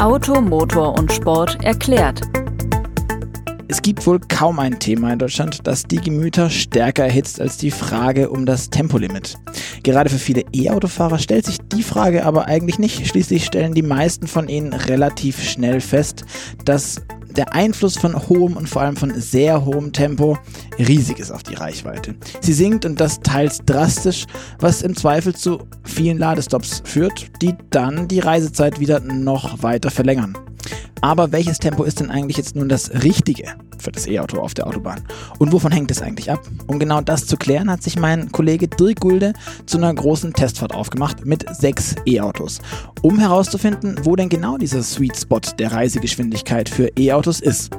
Auto, Motor und Sport erklärt. Es gibt wohl kaum ein Thema in Deutschland, das die Gemüter stärker erhitzt als die Frage um das Tempolimit. Gerade für viele E-Autofahrer stellt sich die Frage aber eigentlich nicht. Schließlich stellen die meisten von ihnen relativ schnell fest, dass der Einfluss von hohem und vor allem von sehr hohem Tempo riesig ist auf die Reichweite. Sie sinkt und das teils drastisch, was im Zweifel zu vielen Ladestops führt, die dann die Reisezeit wieder noch weiter verlängern. Aber welches Tempo ist denn eigentlich jetzt nun das richtige für das E-Auto auf der Autobahn? Und wovon hängt es eigentlich ab? Um genau das zu klären, hat sich mein Kollege Dirk Gulde zu einer großen Testfahrt aufgemacht mit sechs E-Autos, um herauszufinden, wo denn genau dieser Sweet Spot der Reisegeschwindigkeit für E-Autos ist.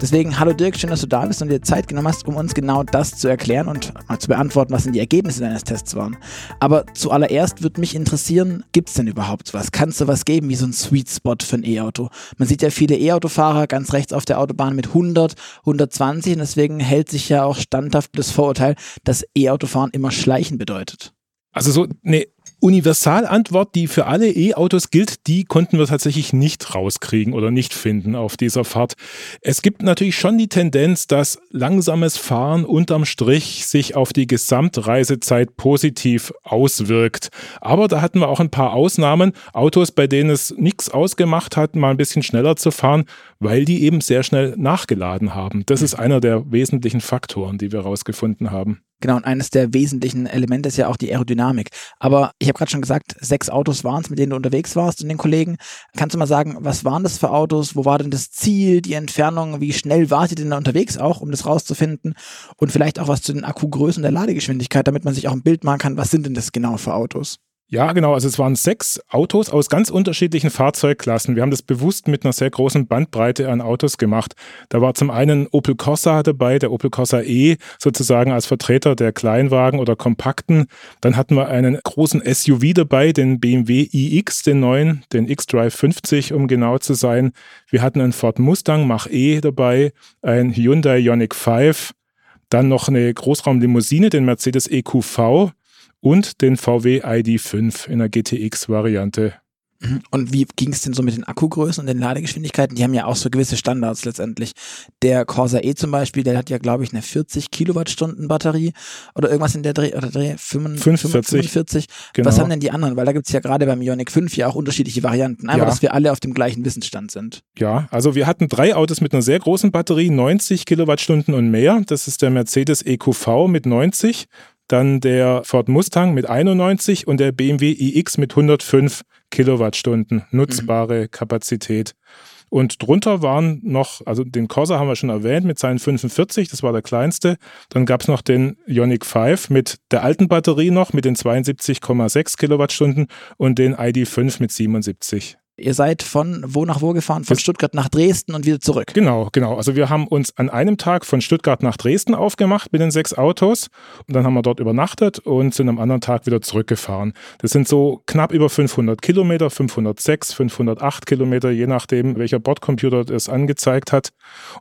Deswegen, hallo Dirk, schön, dass du da bist und dir Zeit genommen hast, um uns genau das zu erklären und mal zu beantworten, was denn die Ergebnisse deines Tests waren. Aber zuallererst würde mich interessieren, gibt es denn überhaupt was? Kannst du was geben wie so ein Sweet Spot für ein E-Auto? Man sieht ja viele E-Autofahrer ganz rechts auf der Autobahn mit 100, 120 und deswegen hält sich ja auch standhaft das Vorurteil, dass E-Autofahren immer Schleichen bedeutet. Also so eine Universalantwort, die für alle E-Autos gilt, die konnten wir tatsächlich nicht rauskriegen oder nicht finden auf dieser Fahrt. Es gibt natürlich schon die Tendenz, dass langsames Fahren unterm Strich sich auf die Gesamtreisezeit positiv auswirkt. Aber da hatten wir auch ein paar Ausnahmen. Autos, bei denen es nichts ausgemacht hat, mal ein bisschen schneller zu fahren, weil die eben sehr schnell nachgeladen haben. Das ist einer der wesentlichen Faktoren, die wir herausgefunden haben. Genau, und eines der wesentlichen Elemente ist ja auch die Aerodynamik. Aber ich habe gerade schon gesagt, sechs Autos waren es, mit denen du unterwegs warst und den Kollegen. Kannst du mal sagen, was waren das für Autos? Wo war denn das Ziel, die Entfernung? Wie schnell wart ihr denn da unterwegs auch, um das rauszufinden? Und vielleicht auch was zu den Akkugrößen der Ladegeschwindigkeit, damit man sich auch ein Bild machen kann, was sind denn das genau für Autos? Ja, genau. Also es waren sechs Autos aus ganz unterschiedlichen Fahrzeugklassen. Wir haben das bewusst mit einer sehr großen Bandbreite an Autos gemacht. Da war zum einen Opel Corsa dabei, der Opel Corsa E sozusagen als Vertreter der Kleinwagen oder Kompakten. Dann hatten wir einen großen SUV dabei, den BMW iX, den neuen, den X-Drive 50, um genau zu sein. Wir hatten einen Ford Mustang Mach E dabei, ein Hyundai Ioniq 5, dann noch eine Großraumlimousine, den Mercedes EQV und den VW ID5 in der GTX-Variante. Mhm. Und wie ging es denn so mit den Akkugrößen und den Ladegeschwindigkeiten? Die haben ja auch so gewisse Standards letztendlich. Der Corsa E zum Beispiel, der hat ja, glaube ich, eine 40 Kilowattstunden Batterie oder irgendwas in der Dreh, oder Dreh 45. 45. Genau. Was haben denn die anderen? Weil da gibt es ja gerade beim Ionic 5 ja auch unterschiedliche Varianten. Einfach, ja. dass wir alle auf dem gleichen Wissensstand sind. Ja, also wir hatten drei Autos mit einer sehr großen Batterie, 90 Kilowattstunden und mehr. Das ist der Mercedes EQV mit 90 dann der Ford Mustang mit 91 und der BMW iX mit 105 Kilowattstunden nutzbare mhm. Kapazität. Und drunter waren noch, also den Corsa haben wir schon erwähnt mit seinen 45, das war der kleinste. Dann gab es noch den Ioniq 5 mit der alten Batterie noch mit den 72,6 Kilowattstunden und den ID5 mit 77. Ihr seid von wo nach wo gefahren? Von Stuttgart nach Dresden und wieder zurück. Genau, genau. Also wir haben uns an einem Tag von Stuttgart nach Dresden aufgemacht mit den sechs Autos und dann haben wir dort übernachtet und sind am anderen Tag wieder zurückgefahren. Das sind so knapp über 500 Kilometer, 506, 508 Kilometer, je nachdem, welcher Bordcomputer das angezeigt hat.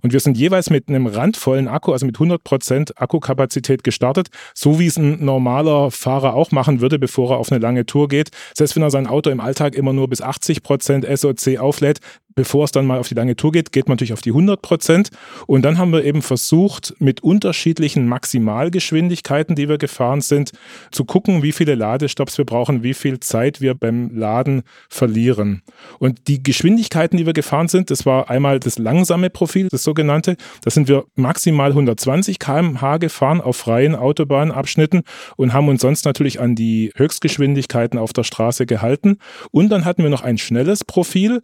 Und wir sind jeweils mit einem randvollen Akku, also mit 100 Prozent Akkukapazität gestartet, so wie es ein normaler Fahrer auch machen würde, bevor er auf eine lange Tour geht. Heißt, wenn er sein Auto im Alltag immer nur bis 80 Prozent SOC auflädt, bevor es dann mal auf die lange Tour geht, geht man natürlich auf die 100 Prozent. Und dann haben wir eben versucht, mit unterschiedlichen Maximalgeschwindigkeiten, die wir gefahren sind, zu gucken, wie viele Ladestops wir brauchen, wie viel Zeit wir beim Laden verlieren. Und die Geschwindigkeiten, die wir gefahren sind, das war einmal das langsame Profil, das sogenannte. Da sind wir maximal 120 km/h gefahren auf freien Autobahnabschnitten und haben uns sonst natürlich an die Höchstgeschwindigkeiten auf der Straße gehalten. Und dann hatten wir noch ein schnelles Profil.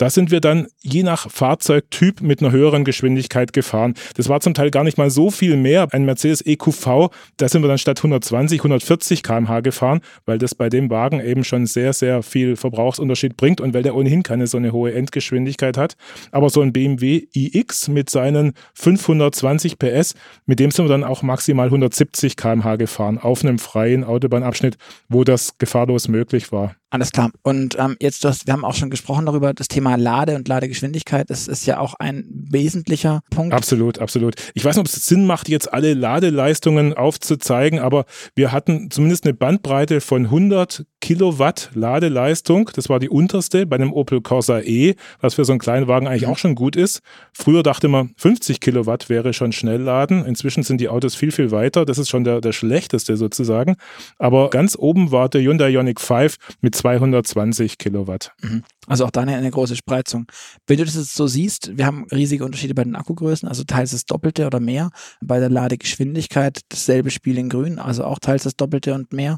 Da sind wir dann je nach Fahrzeugtyp mit einer höheren Geschwindigkeit gefahren. Das war zum Teil gar nicht mal so viel mehr. Ein Mercedes EQV, da sind wir dann statt 120, 140 km/h gefahren, weil das bei dem Wagen eben schon sehr, sehr viel Verbrauchsunterschied bringt und weil der ohnehin keine so eine hohe Endgeschwindigkeit hat. Aber so ein BMW iX mit seinen 520 PS, mit dem sind wir dann auch maximal 170 km/h gefahren auf einem freien Autobahnabschnitt, wo das gefahrlos möglich war. Alles klar. Und ähm, jetzt, du hast, wir haben auch schon gesprochen darüber, das Thema Lade und Ladegeschwindigkeit, das ist ja auch ein wesentlicher Punkt. Absolut, absolut. Ich weiß nicht, ob es Sinn macht, jetzt alle Ladeleistungen aufzuzeigen, aber wir hatten zumindest eine Bandbreite von 100 Kilowatt Ladeleistung. Das war die unterste bei dem Opel Corsa E, was für so einen kleinen Wagen eigentlich auch schon gut ist. Früher dachte man, 50 Kilowatt wäre schon Schnellladen. Inzwischen sind die Autos viel, viel weiter. Das ist schon der, der schlechteste sozusagen. Aber ganz oben war der Hyundai Ioniq 5 mit 220 Kilowatt. Mhm. Also auch da eine, eine große Spreizung. Wenn du das jetzt so siehst, wir haben riesige Unterschiede bei den Akkugrößen, also teils das Doppelte oder mehr. Bei der Ladegeschwindigkeit dasselbe Spiel in Grün, also auch teils das Doppelte und mehr.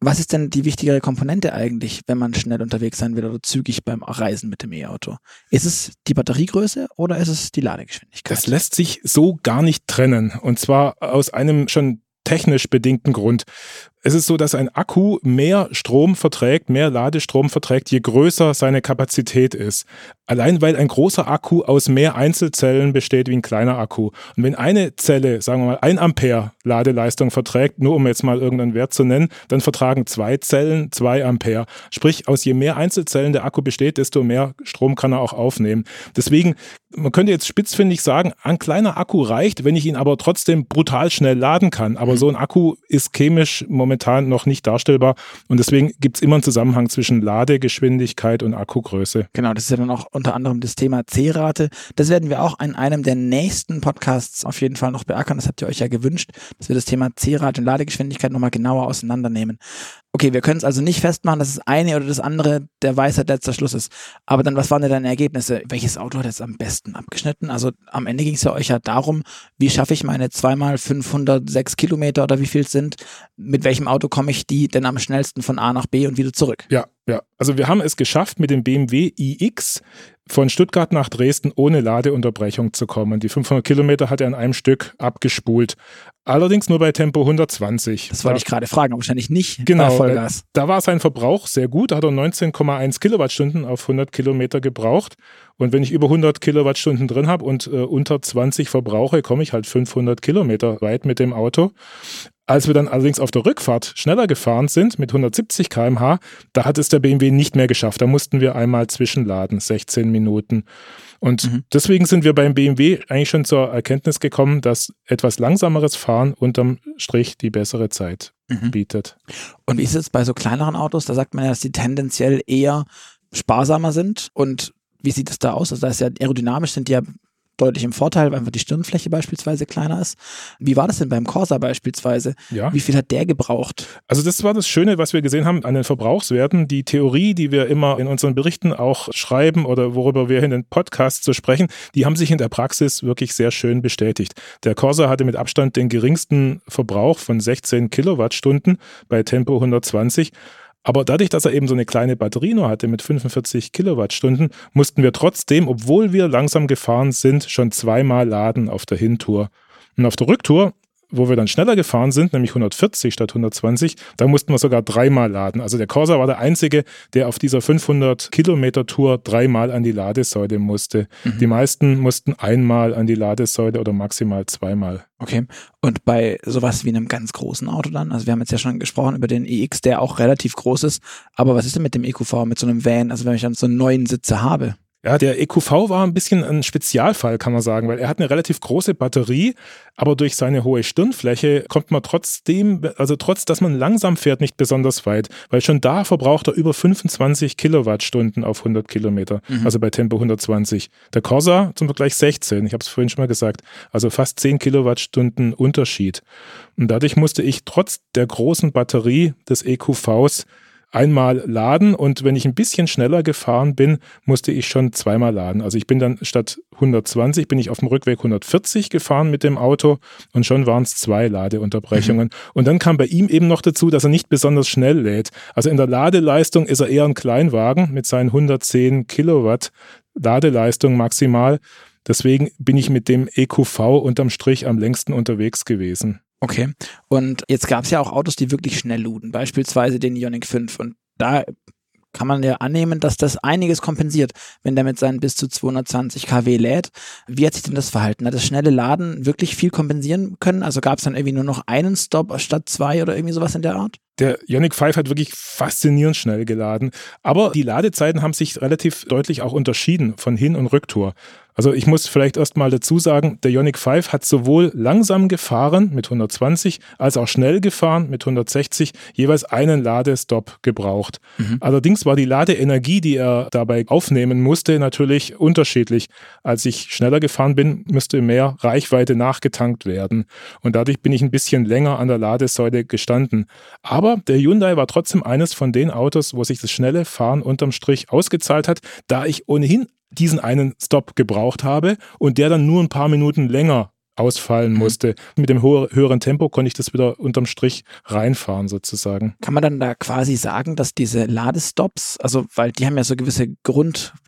Was ist denn die wichtigere Komponente eigentlich, wenn man schnell unterwegs sein will oder zügig beim Reisen mit dem E-Auto? Ist es die Batteriegröße oder ist es die Ladegeschwindigkeit? Das lässt sich so gar nicht trennen. Und zwar aus einem schon technisch bedingten Grund. Es ist so, dass ein Akku mehr Strom verträgt, mehr Ladestrom verträgt, je größer seine Kapazität ist. Allein weil ein großer Akku aus mehr Einzelzellen besteht wie ein kleiner Akku. Und wenn eine Zelle, sagen wir mal, ein Ampere Ladeleistung verträgt, nur um jetzt mal irgendeinen Wert zu nennen, dann vertragen zwei Zellen zwei Ampere. Sprich, aus je mehr Einzelzellen der Akku besteht, desto mehr Strom kann er auch aufnehmen. Deswegen, man könnte jetzt spitzfindig sagen, ein kleiner Akku reicht, wenn ich ihn aber trotzdem brutal schnell laden kann. Aber mhm. so ein Akku ist chemisch momentan momentan noch nicht darstellbar. Und deswegen gibt es immer einen Zusammenhang zwischen Ladegeschwindigkeit und Akkugröße. Genau, das ist ja dann auch unter anderem das Thema C-Rate. Das werden wir auch in einem der nächsten Podcasts auf jeden Fall noch beackern. Das habt ihr euch ja gewünscht, dass wir das Thema C-Rate und Ladegeschwindigkeit nochmal genauer auseinandernehmen. Okay, wir können es also nicht festmachen, dass das eine oder das andere der Weisheit letzter Schluss ist. Aber dann, was waren denn deine Ergebnisse? Welches Auto hat jetzt am besten abgeschnitten? Also am Ende ging es ja euch ja darum, wie schaffe ich meine zweimal 506 Kilometer oder wie viel es sind? Mit welchem Auto komme ich die denn am schnellsten von A nach B und wieder zurück? Ja, ja. Also wir haben es geschafft, mit dem BMW iX von Stuttgart nach Dresden ohne Ladeunterbrechung zu kommen. Die 500 Kilometer hat er an einem Stück abgespult. Allerdings nur bei Tempo 120. Das wollte da, ich gerade fragen, wahrscheinlich nicht genau, bei Vollgas. Da war sein Verbrauch sehr gut. Da hat er 19,1 Kilowattstunden auf 100 Kilometer gebraucht. Und wenn ich über 100 Kilowattstunden drin habe und äh, unter 20 verbrauche, komme ich halt 500 Kilometer weit mit dem Auto. Als wir dann allerdings auf der Rückfahrt schneller gefahren sind mit 170 km/h, da hat es der BMW nicht mehr geschafft. Da mussten wir einmal zwischenladen, 16 Minuten. Und mhm. deswegen sind wir beim BMW eigentlich schon zur Erkenntnis gekommen, dass etwas langsameres Fahren unterm Strich die bessere Zeit mhm. bietet. Und wie ist es bei so kleineren Autos? Da sagt man ja, dass die tendenziell eher sparsamer sind. Und wie sieht es da aus? Also da ist ja aerodynamisch sind die ja deutlich im Vorteil, weil einfach die Stirnfläche beispielsweise kleiner ist. Wie war das denn beim Corsa beispielsweise? Ja. Wie viel hat der gebraucht? Also das war das Schöne, was wir gesehen haben an den Verbrauchswerten. Die Theorie, die wir immer in unseren Berichten auch schreiben oder worüber wir in den Podcasts zu sprechen, die haben sich in der Praxis wirklich sehr schön bestätigt. Der Corsa hatte mit Abstand den geringsten Verbrauch von 16 Kilowattstunden bei Tempo 120 aber dadurch, dass er eben so eine kleine Batterie nur hatte mit 45 Kilowattstunden, mussten wir trotzdem, obwohl wir langsam gefahren sind, schon zweimal laden auf der Hintour. Und auf der Rücktour wo wir dann schneller gefahren sind, nämlich 140 statt 120, da mussten wir sogar dreimal laden. Also der Corsa war der einzige, der auf dieser 500 Kilometer Tour dreimal an die Ladesäule musste. Mhm. Die meisten mussten einmal an die Ladesäule oder maximal zweimal. Okay. Und bei sowas wie einem ganz großen Auto dann? Also wir haben jetzt ja schon gesprochen über den EX, der auch relativ groß ist. Aber was ist denn mit dem EQV, mit so einem Van? Also wenn ich dann so einen neuen Sitze habe? Ja, der EQV war ein bisschen ein Spezialfall, kann man sagen, weil er hat eine relativ große Batterie, aber durch seine hohe Stirnfläche kommt man trotzdem, also trotz, dass man langsam fährt, nicht besonders weit, weil schon da verbraucht er über 25 Kilowattstunden auf 100 Kilometer, mhm. also bei Tempo 120. Der Corsa zum Vergleich 16, ich habe es vorhin schon mal gesagt, also fast 10 Kilowattstunden Unterschied. Und dadurch musste ich trotz der großen Batterie des EQVs einmal laden und wenn ich ein bisschen schneller gefahren bin, musste ich schon zweimal laden. Also ich bin dann statt 120 bin ich auf dem Rückweg 140 gefahren mit dem Auto und schon waren es zwei Ladeunterbrechungen. Mhm. Und dann kam bei ihm eben noch dazu, dass er nicht besonders schnell lädt. Also in der Ladeleistung ist er eher ein Kleinwagen mit seinen 110 Kilowatt Ladeleistung maximal. Deswegen bin ich mit dem EQV unterm Strich am längsten unterwegs gewesen. Okay. Und jetzt gab es ja auch Autos, die wirklich schnell luden, beispielsweise den Ioniq 5. Und da kann man ja annehmen, dass das einiges kompensiert, wenn der mit seinen bis zu 220 kW lädt. Wie hat sich denn das verhalten? Hat das schnelle Laden wirklich viel kompensieren können? Also gab es dann irgendwie nur noch einen Stop statt zwei oder irgendwie sowas in der Art? Der Ioniq 5 hat wirklich faszinierend schnell geladen, aber die Ladezeiten haben sich relativ deutlich auch unterschieden von Hin- und Rücktour. Also ich muss vielleicht erstmal dazu sagen, der Ioniq 5 hat sowohl langsam gefahren mit 120 als auch schnell gefahren mit 160 jeweils einen Ladestopp gebraucht. Mhm. Allerdings war die Ladeenergie, die er dabei aufnehmen musste, natürlich unterschiedlich. Als ich schneller gefahren bin, müsste mehr Reichweite nachgetankt werden. Und dadurch bin ich ein bisschen länger an der Ladesäule gestanden. Aber der Hyundai war trotzdem eines von den Autos, wo sich das schnelle Fahren unterm Strich ausgezahlt hat, da ich ohnehin diesen einen Stop gebraucht habe und der dann nur ein paar Minuten länger ausfallen mhm. musste. Mit dem höheren Tempo konnte ich das wieder unterm Strich reinfahren sozusagen. Kann man dann da quasi sagen, dass diese Ladestops, also weil die haben ja so gewisse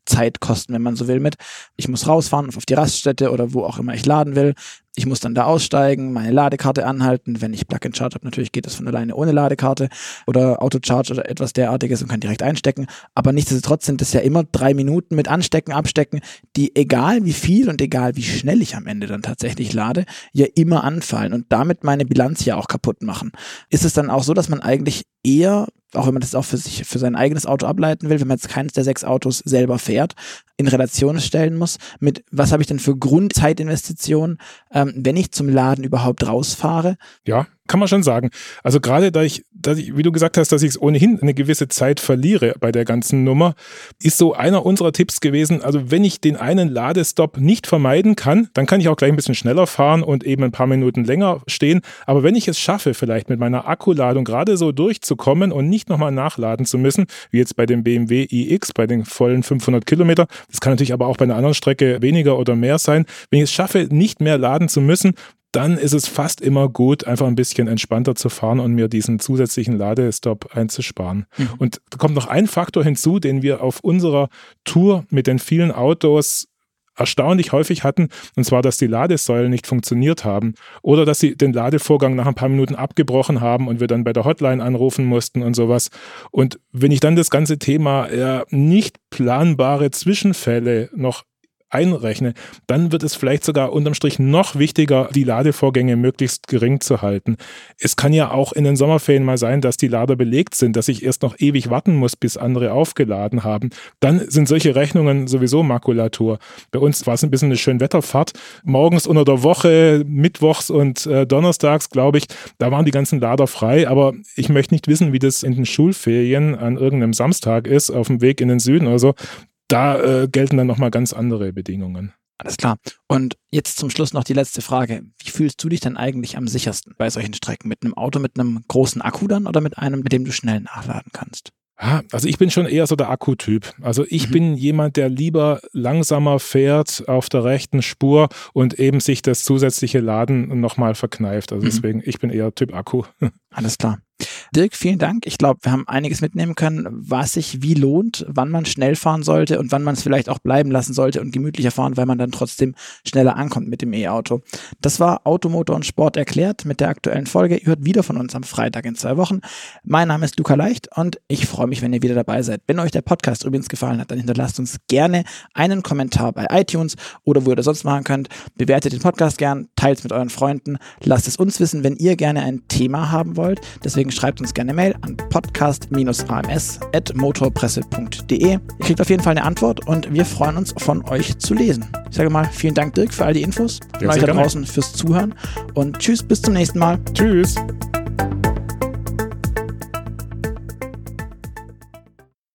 Grundzeitkosten, wenn man so will, mit ich muss rausfahren auf die Raststätte oder wo auch immer ich laden will, ich muss dann da aussteigen, meine Ladekarte anhalten. Wenn ich Plug-in Charge habe, natürlich geht das von alleine ohne Ladekarte oder Auto-Charge oder etwas derartiges und kann direkt einstecken. Aber nichtsdestotrotz sind es ja immer drei Minuten mit Anstecken, Abstecken, die egal wie viel und egal wie schnell ich am Ende dann tatsächlich lade, ja immer anfallen und damit meine Bilanz ja auch kaputt machen. Ist es dann auch so, dass man eigentlich eher auch wenn man das auch für sich, für sein eigenes Auto ableiten will, wenn man jetzt keines der sechs Autos selber fährt, in Relation stellen muss mit, was habe ich denn für Grundzeitinvestitionen, ähm, wenn ich zum Laden überhaupt rausfahre? Ja, kann man schon sagen. Also gerade da ich, da ich, wie du gesagt hast, dass ich es ohnehin eine gewisse Zeit verliere bei der ganzen Nummer, ist so einer unserer Tipps gewesen, also wenn ich den einen Ladestopp nicht vermeiden kann, dann kann ich auch gleich ein bisschen schneller fahren und eben ein paar Minuten länger stehen. Aber wenn ich es schaffe, vielleicht mit meiner Akkuladung gerade so durchzukommen und nicht nochmal nachladen zu müssen, wie jetzt bei dem BMW iX, bei den vollen 500 Kilometer, das kann natürlich aber auch bei einer anderen Strecke weniger oder mehr sein, wenn ich es schaffe, nicht mehr laden zu müssen, dann ist es fast immer gut, einfach ein bisschen entspannter zu fahren und mir diesen zusätzlichen Ladestop einzusparen. Mhm. Und da kommt noch ein Faktor hinzu, den wir auf unserer Tour mit den vielen Autos erstaunlich häufig hatten, und zwar, dass die Ladesäulen nicht funktioniert haben oder dass sie den Ladevorgang nach ein paar Minuten abgebrochen haben und wir dann bei der Hotline anrufen mussten und sowas. Und wenn ich dann das ganze Thema ja, nicht planbare Zwischenfälle noch einrechne, dann wird es vielleicht sogar unterm Strich noch wichtiger, die Ladevorgänge möglichst gering zu halten. Es kann ja auch in den Sommerferien mal sein, dass die Lader belegt sind, dass ich erst noch ewig warten muss, bis andere aufgeladen haben. Dann sind solche Rechnungen sowieso Makulatur. Bei uns war es ein bisschen eine schöne Wetterfahrt. Morgens unter der Woche, mittwochs und äh, donnerstags, glaube ich, da waren die ganzen Lader frei. Aber ich möchte nicht wissen, wie das in den Schulferien an irgendeinem Samstag ist, auf dem Weg in den Süden oder so da äh, gelten dann nochmal ganz andere Bedingungen. Alles klar. Und jetzt zum Schluss noch die letzte Frage. Wie fühlst du dich denn eigentlich am sichersten bei solchen Strecken? Mit einem Auto mit einem großen Akku dann oder mit einem, mit dem du schnell nachladen kannst? Also ich bin schon eher so der Akkutyp. Also ich mhm. bin jemand, der lieber langsamer fährt auf der rechten Spur und eben sich das zusätzliche Laden nochmal verkneift. Also mhm. deswegen, ich bin eher Typ Akku. Alles klar. Dirk, vielen Dank. Ich glaube, wir haben einiges mitnehmen können, was sich wie lohnt, wann man schnell fahren sollte und wann man es vielleicht auch bleiben lassen sollte und gemütlicher fahren, weil man dann trotzdem schneller ankommt mit dem E-Auto. Das war Automotor und Sport erklärt mit der aktuellen Folge. Ihr hört wieder von uns am Freitag in zwei Wochen. Mein Name ist Luca Leicht und ich freue mich, wenn ihr wieder dabei seid. Wenn euch der Podcast übrigens gefallen hat, dann hinterlasst uns gerne einen Kommentar bei iTunes oder wo ihr das sonst machen könnt. Bewertet den Podcast gern, teilt es mit euren Freunden, lasst es uns wissen, wenn ihr gerne ein Thema haben wollt. Deswegen schreibt uns gerne Mail an podcast-ams.motorpresse.de. Ihr kriegt auf jeden Fall eine Antwort und wir freuen uns, von euch zu lesen. Ich sage mal vielen Dank, Dirk, für all die Infos. Ja, euch da draußen fürs Zuhören und tschüss, bis zum nächsten Mal. Tschüss.